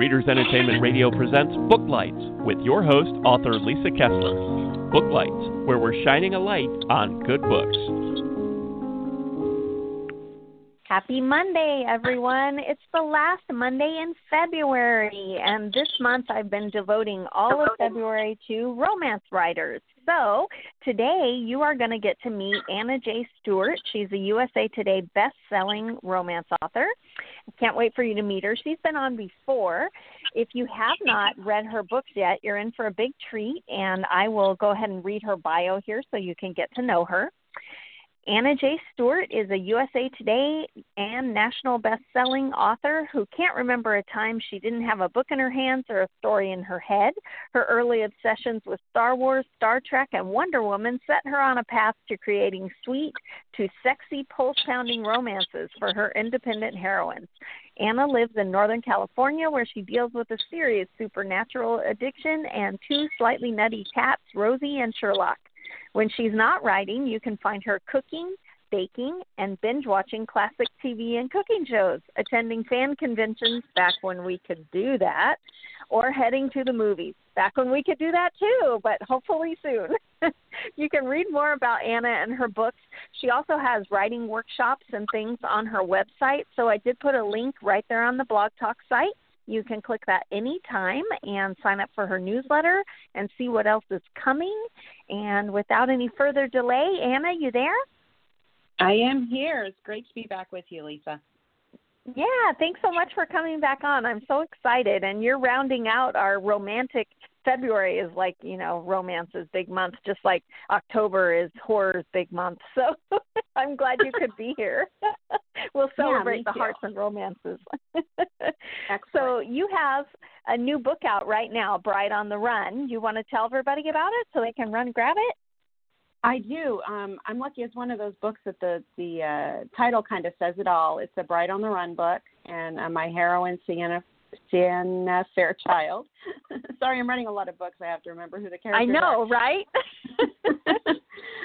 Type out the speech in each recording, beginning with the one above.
Readers Entertainment Radio presents Booklights with your host, author Lisa Kessler. Booklights, where we're shining a light on good books. Happy Monday, everyone. It's the last Monday in February, and this month I've been devoting all of February to romance writers. So, today you are going to get to meet Anna J. Stewart. She's a USA Today best-selling romance author. Can't wait for you to meet her. She's been on before. If you have not read her books yet, you're in for a big treat, and I will go ahead and read her bio here so you can get to know her. Anna J. Stewart is a USA Today and national best-selling author who can't remember a time she didn't have a book in her hands or a story in her head. Her early obsessions with Star Wars, Star Trek, and Wonder Woman set her on a path to creating sweet to sexy, pulse-pounding romances for her independent heroines. Anna lives in Northern California where she deals with a serious supernatural addiction and two slightly nutty cats, Rosie and Sherlock. When she's not writing, you can find her cooking, baking, and binge watching classic TV and cooking shows, attending fan conventions back when we could do that, or heading to the movies back when we could do that too, but hopefully soon. you can read more about Anna and her books. She also has writing workshops and things on her website, so I did put a link right there on the Blog Talk site. You can click that anytime and sign up for her newsletter and see what else is coming. And without any further delay, Anna, you there? I am here. It's great to be back with you, Lisa. Yeah, thanks so much for coming back on. I'm so excited. And you're rounding out our romantic February is like, you know, romance's big month, just like October is horror's big month. So I'm glad you could be here. we'll celebrate yeah, the hearts and romances. so you have a new book out right now, Bride on the Run. You want to tell everybody about it so they can run grab it? I do. Um, I'm lucky. It's one of those books that the the uh, title kind of says it all. It's a Bride on the Run book, and uh, my heroine Sienna Sienna Fairchild. Sorry, I'm writing a lot of books. I have to remember who the characters I know, are. right?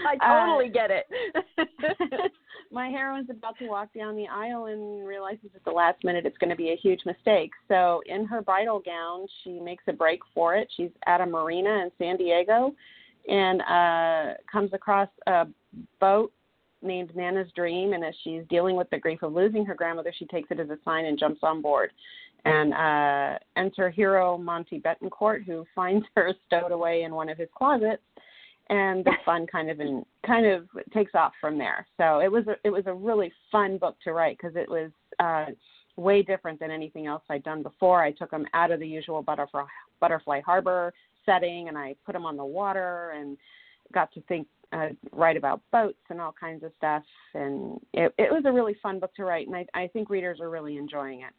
I totally uh, get it. My heroine's about to walk down the aisle and realizes at the last minute it's going to be a huge mistake. So, in her bridal gown, she makes a break for it. She's at a marina in San Diego and uh, comes across a boat named Nana's Dream. And as she's dealing with the grief of losing her grandmother, she takes it as a sign and jumps on board. And uh, enter hero Monty Betancourt, who finds her stowed away in one of his closets. And the fun kind of in, kind of takes off from there. So it was a, it was a really fun book to write because it was uh, way different than anything else I'd done before. I took them out of the usual butterfly butterfly harbor setting and I put them on the water and got to think uh, write about boats and all kinds of stuff and it, it was a really fun book to write and I, I think readers are really enjoying it.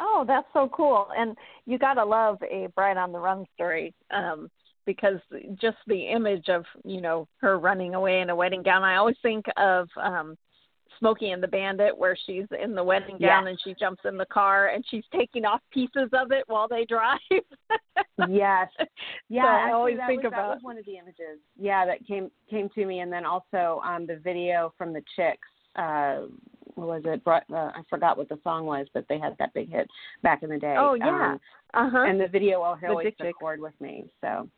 Oh, that's so cool. And you got to love a Bride on the Run story um because just the image of, you know, her running away in a wedding gown. I always think of um Smokey and the Bandit, where she's in the wedding gown yes. and she jumps in the car and she's taking off pieces of it while they drive. yes, yeah. So I always think was, about that was one of the images. Yeah, that came came to me, and then also um, the video from the Chicks. Uh, what was it? Uh, I forgot what the song was, but they had that big hit back in the day. Oh yeah. Um, uh huh. And the video will always chord with me. So.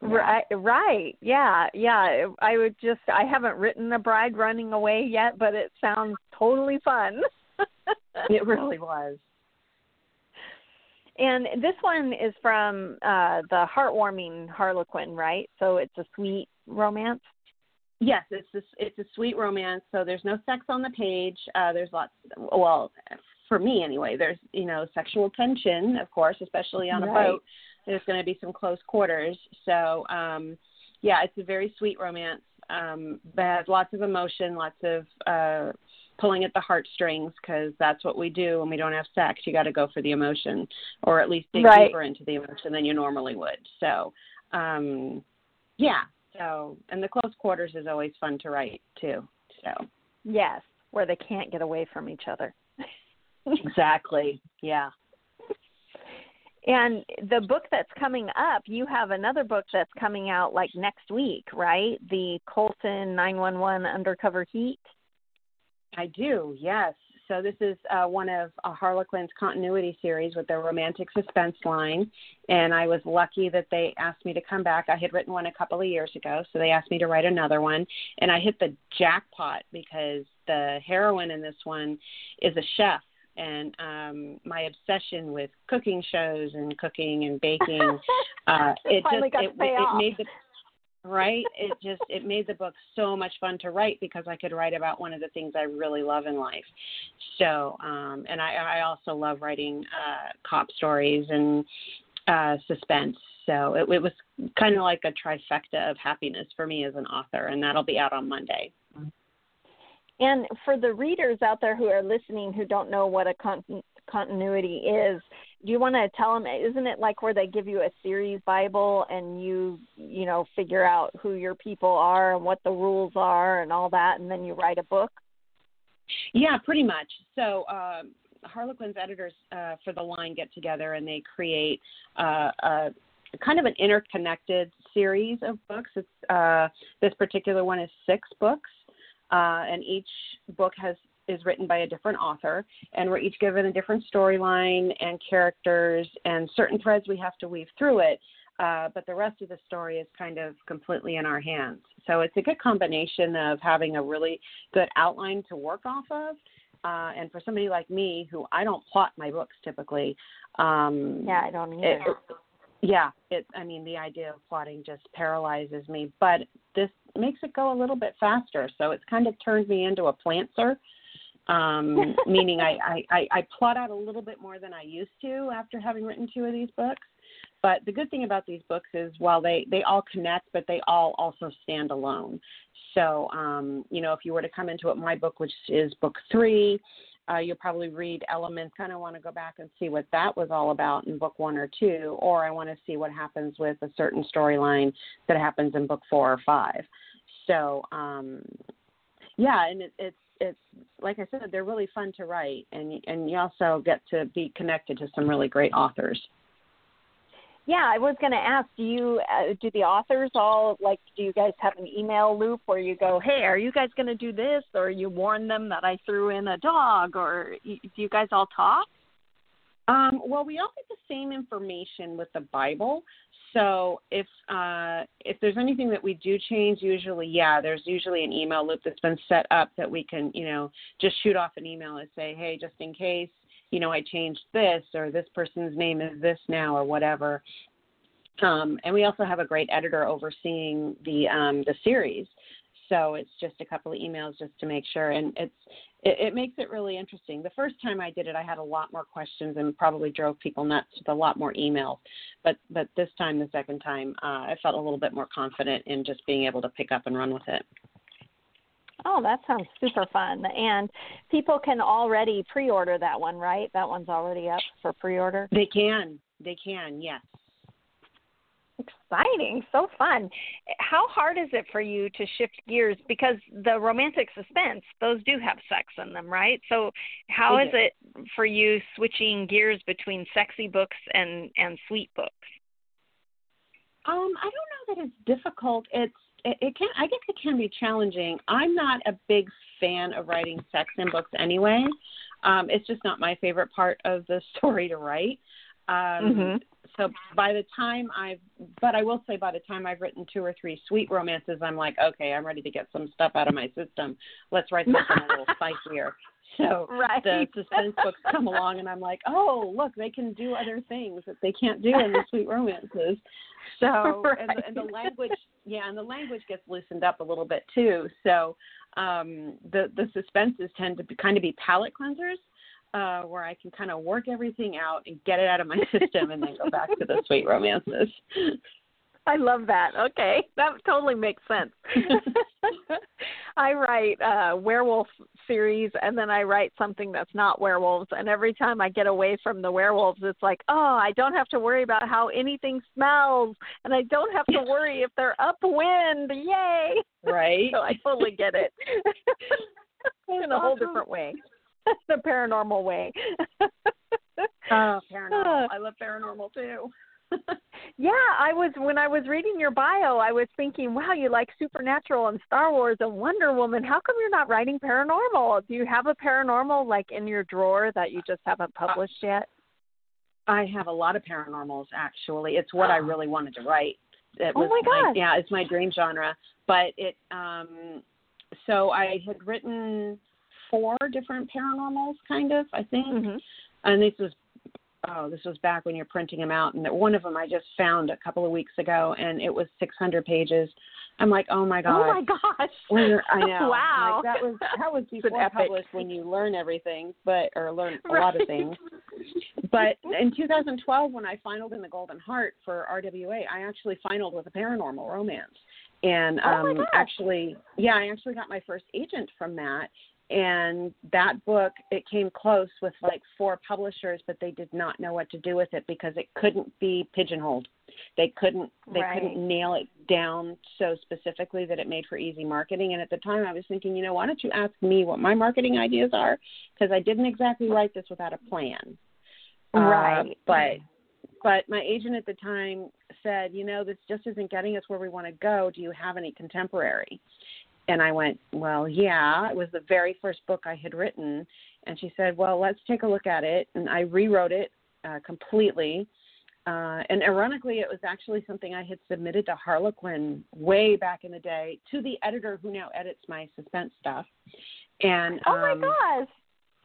Right, right, yeah, yeah. I would just, I haven't written a bride running away yet, but it sounds totally fun. it really was. And this one is from uh the heartwarming Harlequin, right? So it's a sweet romance. Yes, it's a, it's a sweet romance. So there's no sex on the page. Uh, there's lots. Well, for me anyway, there's you know sexual tension, of course, especially on a Right. boat. There's going to be some close quarters. So um, yeah, it's a very sweet romance. Um, but has lots of emotion, lots of uh, pulling at the heartstrings because that's what we do when we don't have sex. You got to go for the emotion, or at least dig Right. deeper into the emotion than you normally would. So um, yeah. So and the close quarters is always fun to write too. So Yes, where they can't get away from each other. exactly. Yeah. And the book that's coming up, you have another book that's coming out like next week, right? The Colton 911 Undercover Heat. I do, yes. So this is uh, one of uh, Harlequin's continuity series with their romantic suspense line, and I was lucky that they asked me to come back. I had written one a couple of years ago, so they asked me to write another one, and I hit the jackpot because the heroine in this one is a chef and um my obsession with cooking shows and cooking and baking uh it just it, it, it made the right? It just it made the book so much fun to write because i could write about one of the things i really love in life. So um and i i also love writing uh cop stories and uh suspense. So it, it was kind of like a trifecta of happiness for me as an author and that'll be out on monday and for the readers out there who are listening who don't know what a con- continuity is, do you want to tell them? Isn't it like where they give you a series Bible and you, you know, figure out who your people are and what the rules are and all that, and then you write a book? Yeah, pretty much. So. Um, Harlequin's editors uh, for the line get together and they create uh, a kind of an interconnected series of books. It's uh, this particular one is six books, uh, and each book has is written by a different author, and we're each given a different storyline and characters and certain threads we have to weave through it. Uh, but the rest of the story is kind of completely in our hands. So it's a good combination of having a really good outline to work off of. Uh, and for somebody like me, who I don't plot my books typically, um, yeah, I don't either. It, it, yeah, it. I mean, the idea of plotting just paralyzes me. But this makes it go a little bit faster. So it's kind of turned me into a plantser, um, meaning I, I, I, I plot out a little bit more than I used to after having written two of these books. But the good thing about these books is while they, they all connect, but they all also stand alone. So, um, you know, if you were to come into it, my book, which is book three, uh, you'll probably read elements, kind of want to go back and see what that was all about in book one or two, or I want to see what happens with a certain storyline that happens in book four or five. So, um, yeah, and it, it's it's like I said, they're really fun to write, and and you also get to be connected to some really great authors. Yeah, I was going to ask, do you uh, do the authors all like do you guys have an email loop where you go, "Hey, are you guys going to do this?" or you warn them that I threw in a dog or do you guys all talk? Um, well, we all get the same information with the Bible. So if uh, if there's anything that we do change, usually, yeah, there's usually an email loop that's been set up that we can, you know, just shoot off an email and say, hey, just in case, you know, I changed this or this person's name is this now or whatever. Um, and we also have a great editor overseeing the um, the series. So it's just a couple of emails just to make sure, and it's it, it makes it really interesting. The first time I did it, I had a lot more questions and probably drove people nuts with a lot more emails. But but this time, the second time, uh, I felt a little bit more confident in just being able to pick up and run with it. Oh, that sounds super fun. And people can already pre order that one, right? That one's already up for pre order? They can. They can, yes. Exciting, so fun. How hard is it for you to shift gears? Because the romantic suspense, those do have sex in them, right? So, how is it for you switching gears between sexy books and and sweet books? Um, I don't know that it's difficult. It's it, it can I guess it can be challenging. I'm not a big fan of writing sex in books anyway. Um, it's just not my favorite part of the story to write. Um, mm-hmm. So by the time I've, but I will say by the time I've written two or three sweet romances, I'm like, okay, I'm ready to get some stuff out of my system. Let's write something a little spicier. So right. the suspense books come along, and I'm like, oh, look, they can do other things that they can't do in the sweet romances. So right. and, and the language, yeah, and the language gets loosened up a little bit too. So um, the the suspenses tend to be, kind of be palate cleansers. Uh, where I can kind of work everything out and get it out of my system and then go back to the sweet romances. I love that. Okay, that totally makes sense. I write uh werewolf series and then I write something that's not werewolves and every time I get away from the werewolves it's like, "Oh, I don't have to worry about how anything smells and I don't have to worry if they're upwind. Yay." Right. so I totally get it. In a whole different way. the paranormal way. Oh, paranormal. I love paranormal too. Yeah, I was when I was reading your bio, I was thinking, wow, you like supernatural and Star Wars and Wonder Woman. How come you're not writing paranormal? Do you have a paranormal like in your drawer that you just haven't published yet? I have a lot of paranormals actually. It's what I really wanted to write. It Oh was my God. yeah, it's my dream genre. But it um so I had written four different paranormals kind of, I think. Mm-hmm. And this was oh, this was back when you're printing them out and one of them I just found a couple of weeks ago and it was 600 pages. I'm like, "Oh my god." Oh my gosh. When- I know. Wow. Like, that was that was before published when you learn everything, but or learn a Right. lot of things. But in 2012, when I finaled in the Golden Heart for RWA, I actually finaled with a paranormal romance, and Oh um, gosh. actually, yeah, I actually got my first agent from that. And that book, it came close with like four publishers, but they did not know what to do with it because it couldn't be pigeonholed. They couldn't they Right. couldn't nail it down so specifically that it made for easy marketing. And at the time, I was thinking, you know, why don't you ask me what my marketing ideas are? Because I didn't exactly write this without a plan. Uh, Right. but but my agent at the time said, you know, this just isn't getting us where we want to go. Do you have any contemporary? And I went, well, yeah. It was the very first book I had written. And she said, well, let's take a look at it. And I rewrote it uh, completely. Uh, and ironically, it was actually something I had submitted to Harlequin way back in the day to the editor who now edits my suspense stuff. And Oh my um, gosh.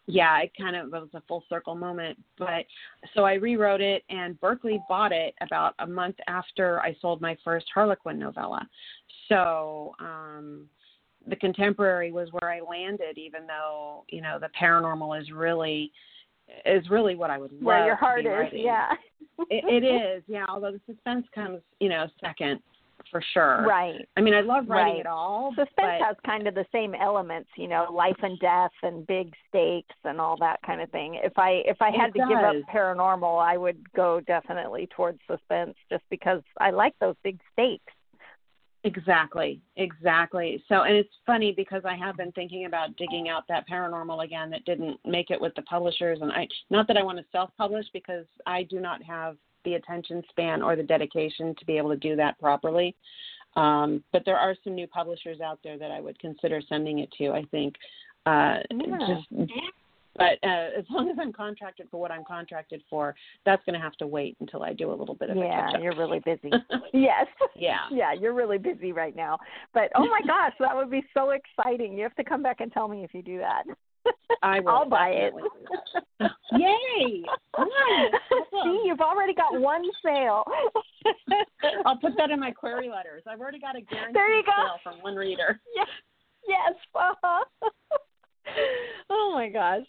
yeah, it kind of was a full circle moment. But so I rewrote it, and Berkley bought it about a month after I sold my first Harlequin novella. So um, the contemporary was where I landed, even though you know the paranormal is really is really what I would love Where your heart is, writing. yeah. it, it is, yeah. Although the suspense comes, you know, second for sure. Right. I mean, I love writing Right. it all. Suspense has kind of the same elements, you know, life and death and big stakes and all that kind of thing. If I if I had to give up paranormal, I would go definitely towards suspense just because I like those big stakes. Exactly, exactly. So, and it's funny because I have been thinking about digging out that paranormal again that didn't make it with the publishers, and I not that I want to self-publish because I do not have the attention span or the dedication to be able to do that properly. Um, but there are some new publishers out there that I would consider sending it to. I think, uh, Yeah. just. But uh, as long as I'm contracted for what I'm contracted for, that's going to have to wait until I do a little bit of Yeah, you're really busy. yes. yeah. Yeah, you're really busy right now. But oh my gosh, that would be so exciting. You have to come back and tell me if you do that. I will I'll buy it. definitely do that. Yay! See, you've already got one sale. I'll put that in my query letters. I've already got a guaranteed There you go. sale from one reader. yes. Yes. Uh-huh. oh my gosh.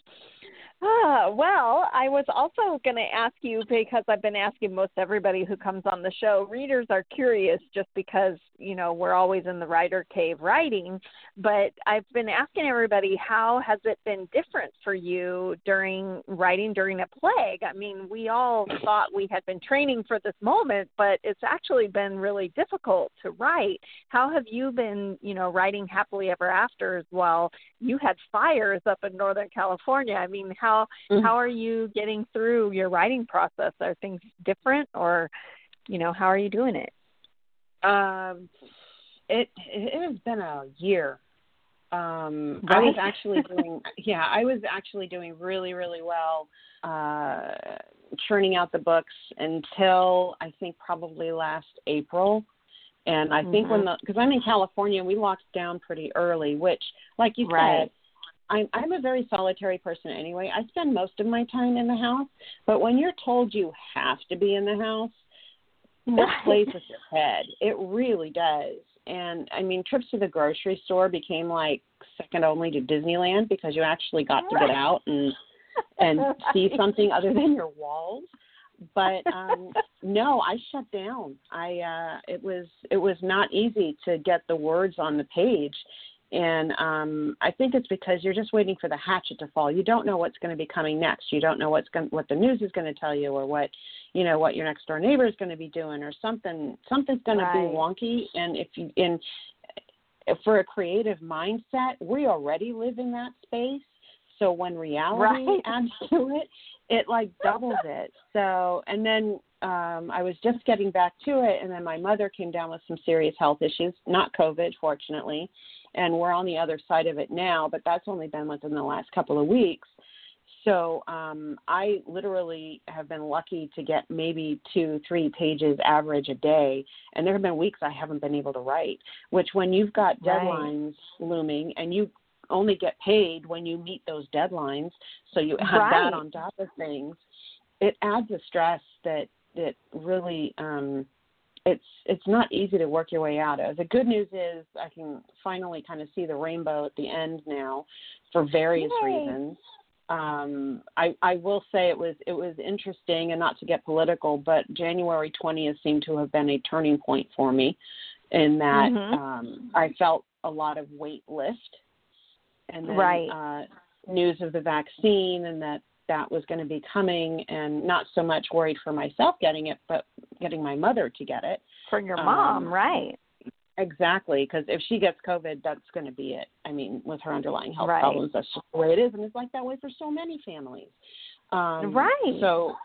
Ah, well, I was also going to ask you because I've been asking most everybody who comes on the show. Readers are curious just because, you know, we're always in the writer cave writing, but I've been asking everybody how has it been different for you during writing during a plague? I mean, we all thought we had been training for this moment, but it's actually been really difficult to write. How have you been, you know, writing happily ever afters while you had fires up in Northern California? I mean, how Mhm. how are you getting through your writing process? Are things different or you know, how are you doing it? Um, it it has been a year. Um, I was actually doing yeah, I was actually doing really really well, uh, churning out the books until I think probably last April. And I think when the because I'm in California, we locked down pretty early, which, like you Right. said, I'm I'm a very solitary person anyway. I spend most of my time in the house, but when you're told you have to be in the house, it plays with your head. It really does. And I mean, trips to the grocery store became like second only to Disneyland because you actually got to get out and and see something other than your walls. But um no, I shut down. I uh it was it was not easy to get the words on the page. And um I think it's because you're just waiting for the hatchet to fall. You don't know what's going to be coming next. You don't know what's going what the news is going to tell you or what you know what your next door neighbor is going to be doing or something something's going to be wonky and if you in for a creative mindset we already live in that space so when reality Right. adds to it it like doubles it so and then um, I was just getting back to it, and then my mother came down with some serious health issues, not COVID, fortunately, and we're on the other side of it now, but that's only been within the last couple of weeks. So um, I literally have been lucky to get maybe two, three pages average a day, and there have been weeks I haven't been able to write. Which, when you've got deadlines right. looming and you only get paid when you meet those deadlines, so you have right. that on top of things, it adds a stress that that really um, it's it's not easy to work your way out of. The good news is I can finally kind of see the rainbow at the end now, for various Yay. reasons. Um, I I will say it was it was interesting, and not to get political, but January twentieth seemed to have been a turning point for me, in that mm-hmm. um, I felt a lot of weight lift, and then right. uh, news of the vaccine, and that that was going to be coming and not so much worried for myself getting it but getting my mother to get it. For your mom um, right. Exactly because if she gets covid that's going to be it. I mean with her underlying health right. problems that's just the way it is and it's like that way for so many families. Um right. so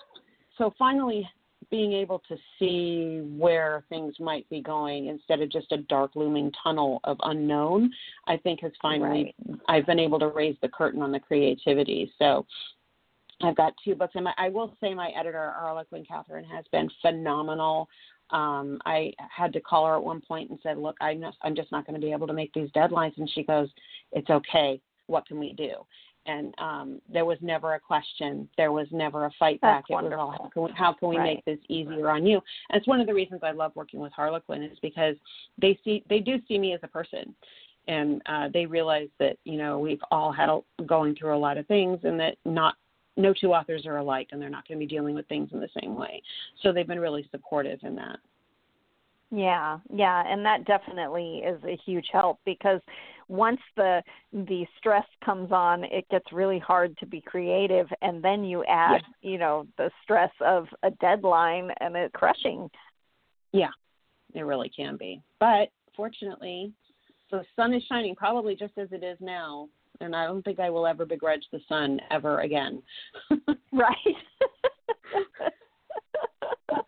so finally being able to see where things might be going instead of just a dark looming tunnel of unknown i think has finally right. i've been able to raise the curtain on the creativity. So I've got two books, and my, I will say my editor, Harlequin Catherine, has been phenomenal. Um, I had to call her at one point and said, "Look, I'm just, I'm just not going to be able to make these deadlines." And she goes, "It's okay. What can we do?" And um, there was never a question. There was never a fight That's back. It wonderful. was all, how can we, how can we right. make this easier on you? And it's one of the reasons I love working with Harlequin is because they see they do see me as a person and uh, they realize that you know we've all had a, going through a lot of things, and that not no two authors are alike and they're not going to be dealing with things in the same way. So they've been really supportive in that. Yeah, yeah, and that definitely is a huge help because once the the stress comes on, it gets really hard to be creative and then you add, yeah. you know, the stress of a deadline and it crushing. Yeah. It really can be. But fortunately, the sun is shining probably just as it is now and I don't think I will ever begrudge the sun ever again. right.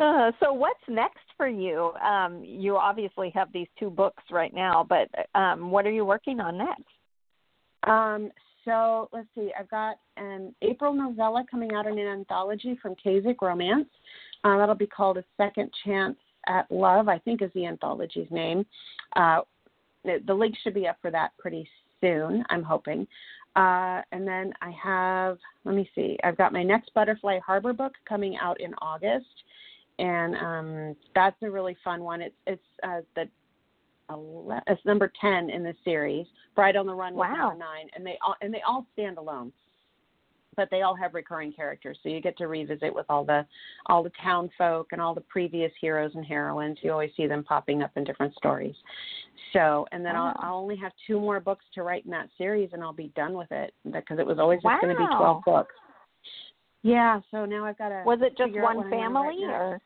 uh, so what's next for you? Um, you obviously have these two books right now, but um, what are you working on next? Um, so let's see. I've got an April novella coming out in an anthology from Kasich Romance. Uh, that'll be called A Second Chance at Love. I think is the anthology's name. Uh, the, the link should be up for that pretty soon, I'm hoping. Uh, and then I have, let me see, I've got my next Butterfly Harbor book coming out in August, and um, that's a really fun one. It's it's uh, the it's number ten in the series. Bride on the Run wow. number nine, and they all and they all stand alone but they all have recurring characters. So you get to revisit with all the all the town folk and all the previous heroes and heroines. You always see them popping up in different stories. So and then wow. I'll, I'll only have two more books to write in that series and i'll be done with it because it was always wow. just going to be 12 books. Yeah so now i've got to was it just one family or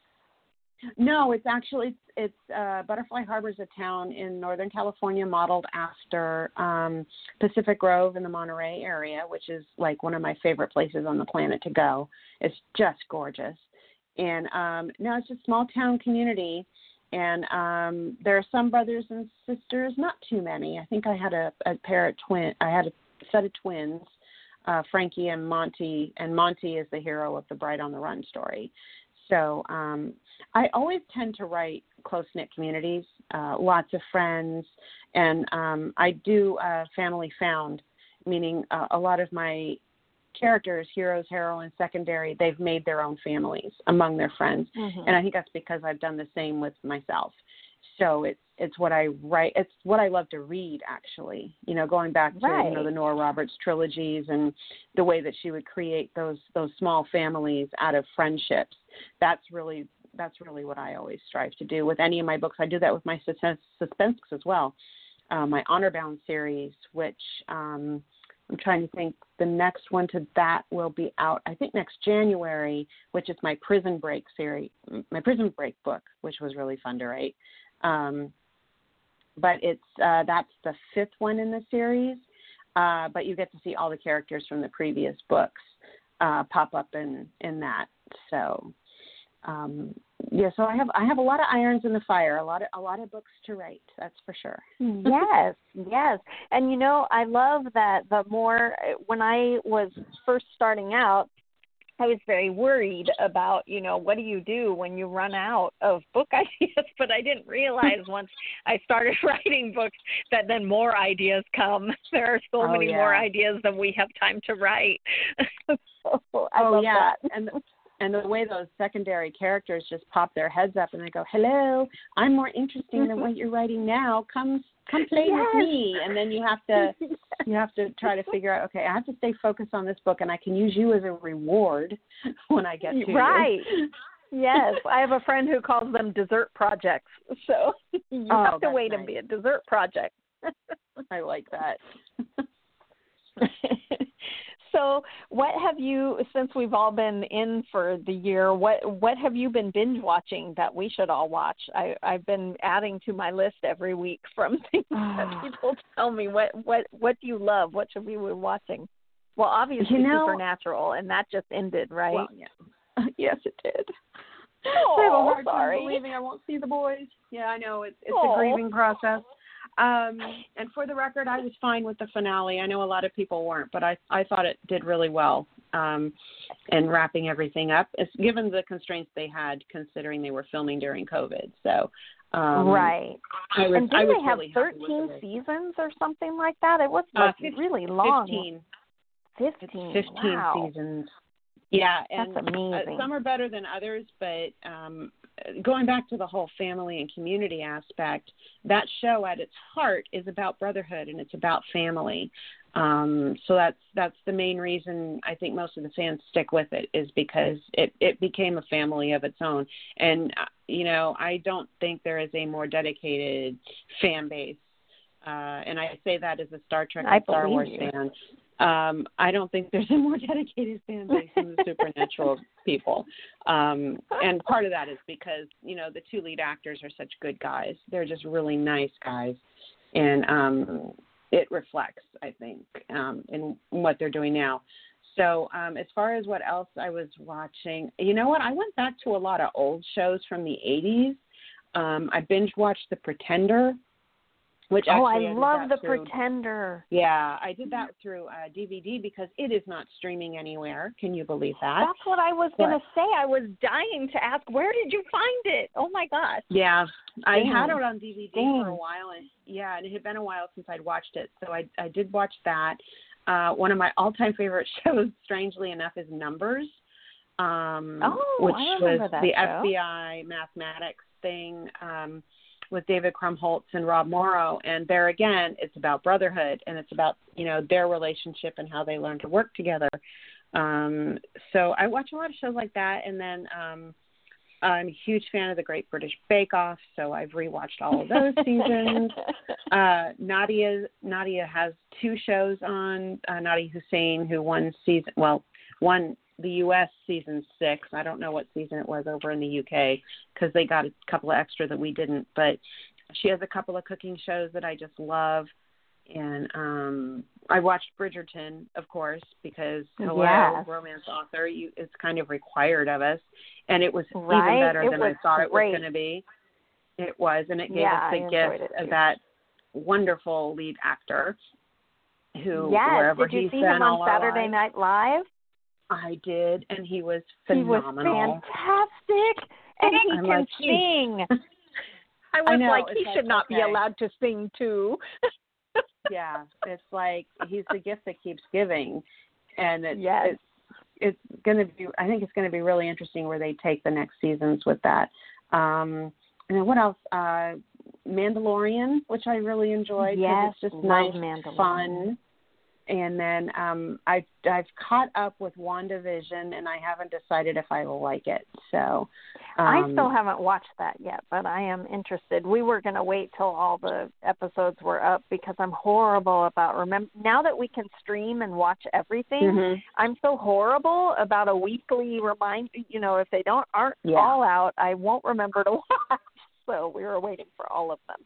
no, it's actually it's, it's uh, Butterfly Harbor is a town in Northern California modeled after um, Pacific Grove in the Monterey area, which is like one of my favorite places on the planet to go. It's just gorgeous, and um, no, it's a small town community, and um, there are some brothers and sisters, not too many. I think I had a, a pair of twin. I had a set of twins. Uh, Frankie and Monty, and Monty is the hero of the Bride on the Run story. So um, I always tend to write close knit communities, uh, lots of friends, and um, I do uh, family found, meaning uh, a lot of my characters, heroes, heroines, secondary, they've made their own families among their friends, mm-hmm. and I think that's because I've done the same with myself. So it's it's what I write. It's what I love to read, actually. You know, going back to right. you know the Nora Roberts trilogies and the way that she would create those those small families out of friendships. That's really that's really what I always strive to do with any of my books. I do that with my suspense, as well. Uh, my Honor Bound series, which um, I'm trying to think, the next one to that will be out, I think, next January, which is my Prison Break series, my Prison Break book, which was really fun to write. Um, but it's uh, that's the fifth one in the series. Uh, but you get to see all the characters from the previous books uh, pop up in in that. So um, yeah, so I have I have a lot of irons in the fire, a lot of a lot of books to write. That's for sure. yes, yes, and you know I love that. The more when I was first starting out, I was very worried about, you know, what do you do when you run out of book ideas? But I didn't realize once I started writing books that then more ideas come. There are so oh, many yeah. more ideas than we have time to write. so I oh love yeah, that. and and the way those secondary characters just pop their heads up and they go, "Hello, I'm more interesting than what mm-hmm. you're writing now. Come come play Yes. with me." And then you have to you have to try to figure out, okay, I have to stay focused on this book, and I can use you as a reward when I get to you. right. yes, I have a friend who calls them dessert projects. So you Oh, have to wait and be a dessert project. I like that. so what have you since we've all been in for the year what what have you been binge watching that we should all watch i i've been adding to my list every week from things that Ah. people tell me what what what do you love what should we be watching well obviously You know- supernatural and that just ended right Well, yeah. yes, it did. I have a Oh, hard sorry. time believing I won't see the boys. Yeah, I know it's it's Aw. a grieving process. Um, and for the record, I was fine with the finale. I know a lot of people weren't, but I I thought it did really well um, in wrapping everything up. It's given the constraints they had, considering they were filming during COVID. So um, right was and was they have really 13 the seasons or something like that it was Uh, like fif- really long 15. 15 15 wow. seasons. Yeah, That's amazing. Uh, some are better than others, but um, going back to the whole family and community aspect, that show at its heart is about brotherhood and it's about family. Um, so that's that's the main reason I think most of the fans stick with it is because it it became a family of its own. And uh, you know, I don't think there is a more dedicated fan base. Uh, and I say that as a Star Trek and Star Wars you. fan um, I don't think there's a more dedicated fan base than the supernatural people. Um, and part of that is because, you know, the two lead actors are such good guys. They're just really nice guys. And um, it reflects, I think, um, in what they're doing now. So, um, as far as what else I was watching, you know what? I went back to a lot of old shows from the 80s. Um, I binge watched The Pretender, which oh i love the through- pretender yeah, I did that through uh, DVD because it is not streaming anywhere. Can you believe that? That's what I was going to say. I was dying to ask, where did you find it? Oh my gosh. Yeah, I had it on DVD Dang. for a while, and yeah, and it had been a while since I'd watched it, so I I did watch that. Uh, one of my all-time favorite shows, strangely enough, is Numbers, um, Oh, which I was that the show. FBI mathematics thing um, with David Krumholtz and Rob Morrow. And there again, it's about brotherhood, and it's about you know their relationship and how they learn to work together. Um, so I watch a lot of shows like that, and then. Um, I'm a huge fan of the Great British Bake Off, so I've rewatched all of those seasons. Uh, Nadia Nadia has two shows on. Uh, Nadiya Hussain, who won season well, won the U.S. season six. I don't know what season it was over in the U.K. because they got a couple of extra that we didn't. But she has a couple of cooking shows that I just love. And um I watched Bridgerton, of course, because hello, Yes. romance author, you it's kind of required of us, and it was Right? even better It than I thought it was going to be. It was, and it gave Yeah, us the gift of that wonderful lead actor who yes. wherever Did you he's see been him on Saturday Night Live? I did, and he was He was phenomenal. fantastic, and he I'm can like, sing. I I was know, like, he like, should not be allowed to sing too. yeah, it's like he's the gift that keeps giving, and it's Yes. it's it's going to be. I think it's going to be really interesting where they take the next seasons with that. Um, and then what else? Uh, Mandalorian, which I really enjoyed. yes, it's just nice, Mandalorian. fun. And then um, I've I've caught up with WandaVision, and I haven't decided if I will like it. So I um, still haven't watched that yet, but I am interested. We were going to wait till all the episodes were up because I'm horrible about remember now that we can stream and watch everything. mhm. I'm so horrible about a weekly reminder. You know, if they don't aren't Yeah. all out, I won't remember to watch. So we were waiting for all of them.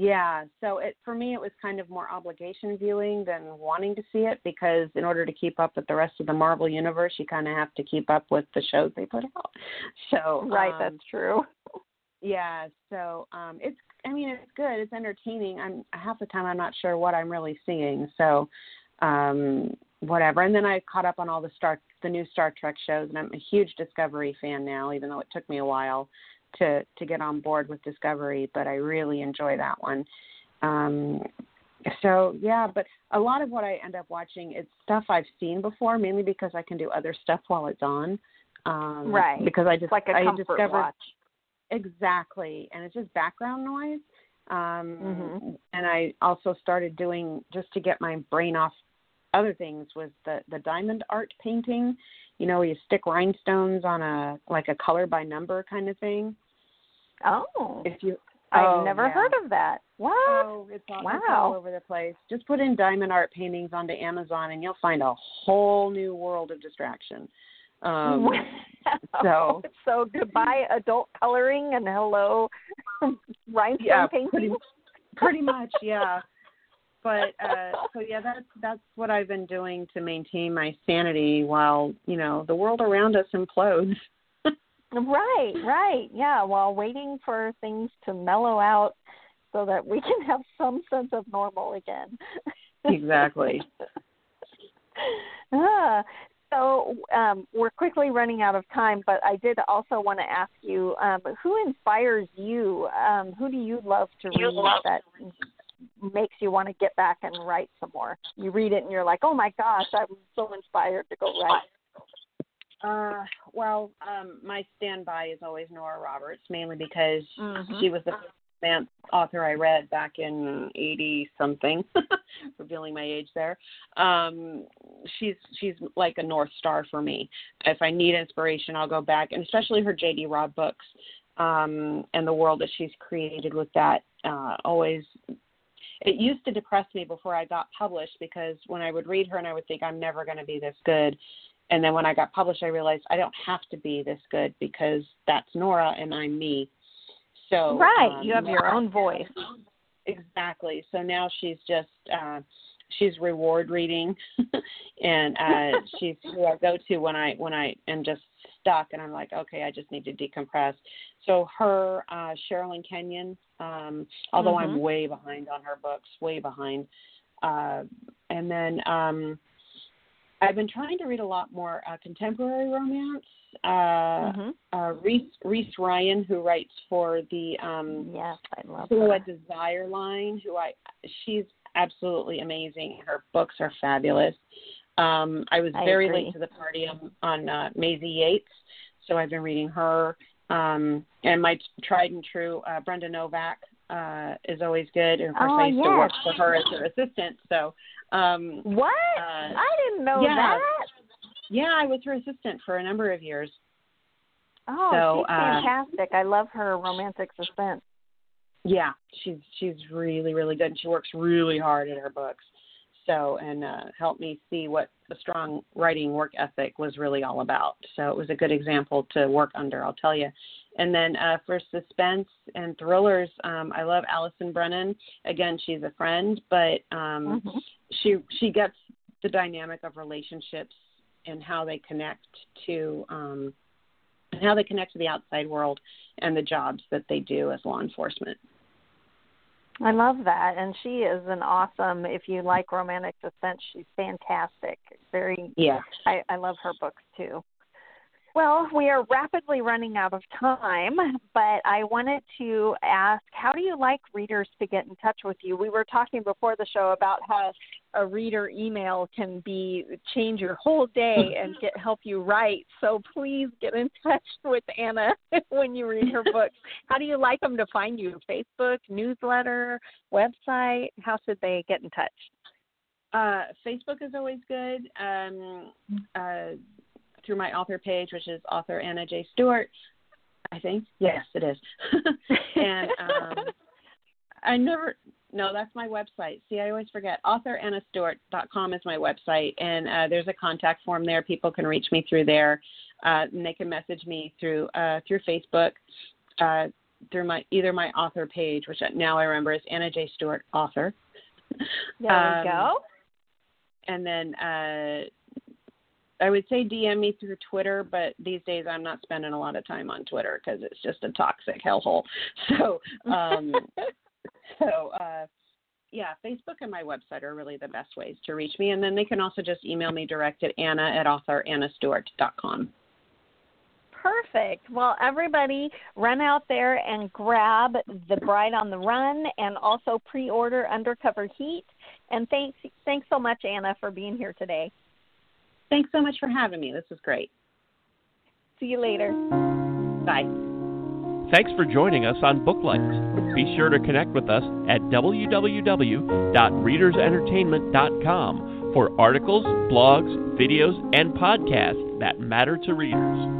Yeah, so it for me it was kind of more obligation viewing than wanting to see it because in order to keep up with the rest of the Marvel universe, you kind of have to keep up with the shows they put out. So right, um, that's true. Yeah, so um it's I mean it's good, it's entertaining. I'm half the time I'm not sure what I'm really seeing. So um whatever. And then I caught up on all the Star the new Star Trek shows and I'm a huge Discovery fan now even though it took me a while to to get on board with Discovery, but I really enjoy that one. Um, so yeah, but a lot of what I end up watching is stuff I've seen before, mainly because I can do other stuff while it's on. Um, right. Because I just like a I comfort discovered watch. exactly, and it's just background noise. Um, Mhm. And I also started doing just to get my brain off other things was the the diamond art painting you know, where you stick rhinestones on a like a color by number kind of thing. Oh, If you I've oh, never yeah. heard of that. What? Oh, it's all, it's all Wow. over the place. Just put in diamond art paintings onto Amazon and you'll find a whole new world of distraction. Um Wow. so- so goodbye adult coloring and hello rhinestone yeah, painting. pretty pretty much, yeah. But uh so yeah, that's that's what I've been doing to maintain my sanity while, you know, the world around us implodes. Right, right. Yeah, while waiting for things to mellow out so that we can have some sense of normal again. Exactly. ah, so um, we're quickly running out of time, but I did also want to ask you um, who inspires you? Um, who do you love to read that makes you want to get back and write some more? You read it and you're like, oh my gosh, I'm so inspired to go write. Uh, well, um, my standby is always Nora Roberts, mainly because Mhm. she was the first romance author I read back in eighty something, revealing my age there. Um, she's she's like a north star for me. If I need inspiration, I'll go back, and especially her J.D. Robb books um, and the world that she's created with that. Uh, always, it used to depress me before I got published because when I would read her and I would think I'm never going to be this good and then when I got published, I realized I don't have to be this good because that's Nora and I'm me. So right, um, you have your own voice. exactly. So now she's just uh, she's reward reading, and uh, she's who I go to when I when I am just stuck and I'm like, okay, I just need to decompress. So her, uh, Sherilyn Kenyon, um, although Mhm. I'm way behind on her books, way behind. Uh, and then um, I've been trying to read a lot more uh, contemporary romance. Uh, Mhm. uh, Reese Reese Ryan, who writes for the um, Yes, I love Silhouette her. Desire line, who I she's absolutely amazing. Her books are fabulous. Um, I was I very agree. late to the party on, on uh, Maisie Yates, so I've been reading her. Um, and my tried and true uh, Brenda Novak uh, is always good. And of course, Oh, I used to work for her as her assistant. So, um, What? uh, I didn't know yeah. that. yeah, I was her assistant for a number of years. Oh, So, she's uh, fantastic. I love her romantic suspense. Yeah, she's she's really really good. and She works really hard at her books. So and uh, helped me see what a strong writing work ethic was really all about. So it was a good example to work under, I'll tell you. And then uh, for suspense and thrillers, um, I love Allison Brennan. Again, she's a friend, but um, Mhm. she she gets the dynamic of relationships and how they connect to um, and how they connect to the outside world and the jobs that they do as law enforcement. I love that, and she is an awesome. If you like romantic suspense, she's fantastic. Very, Yeah. I, I love her books too. Well, we are rapidly running out of time, but I wanted to ask, how do you like readers to get in touch with you? We were talking before the show about how a reader email can be change your whole day and get help you write. So please get in touch with Anna when you read her books. How do you like them to find you? Facebook, newsletter, website? How should they get in touch? Uh, Facebook is always good. Um, uh, through my author page, which is author Anna J. Stewart. I think yes, it is. and um, I never. No, that's my website. See, I always forget. AuthorAnnaStewart.com is my website, and uh, there's a contact form there. People can reach me through there, uh, and they can message me through uh, through Facebook. Uh, through my either my author page, which now I remember is Anna J Stewart author. There um, we go. And then uh, I would say DM me through Twitter, but these days I'm not spending a lot of time on Twitter because it's just a toxic hellhole. So, um, so uh, yeah, Facebook and my website are really the best ways to reach me, and then they can also just email me direct at Anna at authorannastewart.com. Perfect. Well, everybody, run out there and grab the Bride on the Run, and also pre-order Undercover Heat. And thanks, thanks so much, Anna, for being here today. Thanks so much for having me. This was great. See you later. Bye. Thanks for joining us on Booklights. Be sure to connect with us at www.readersentertainment.com for articles, blogs, videos, and podcasts that matter to readers.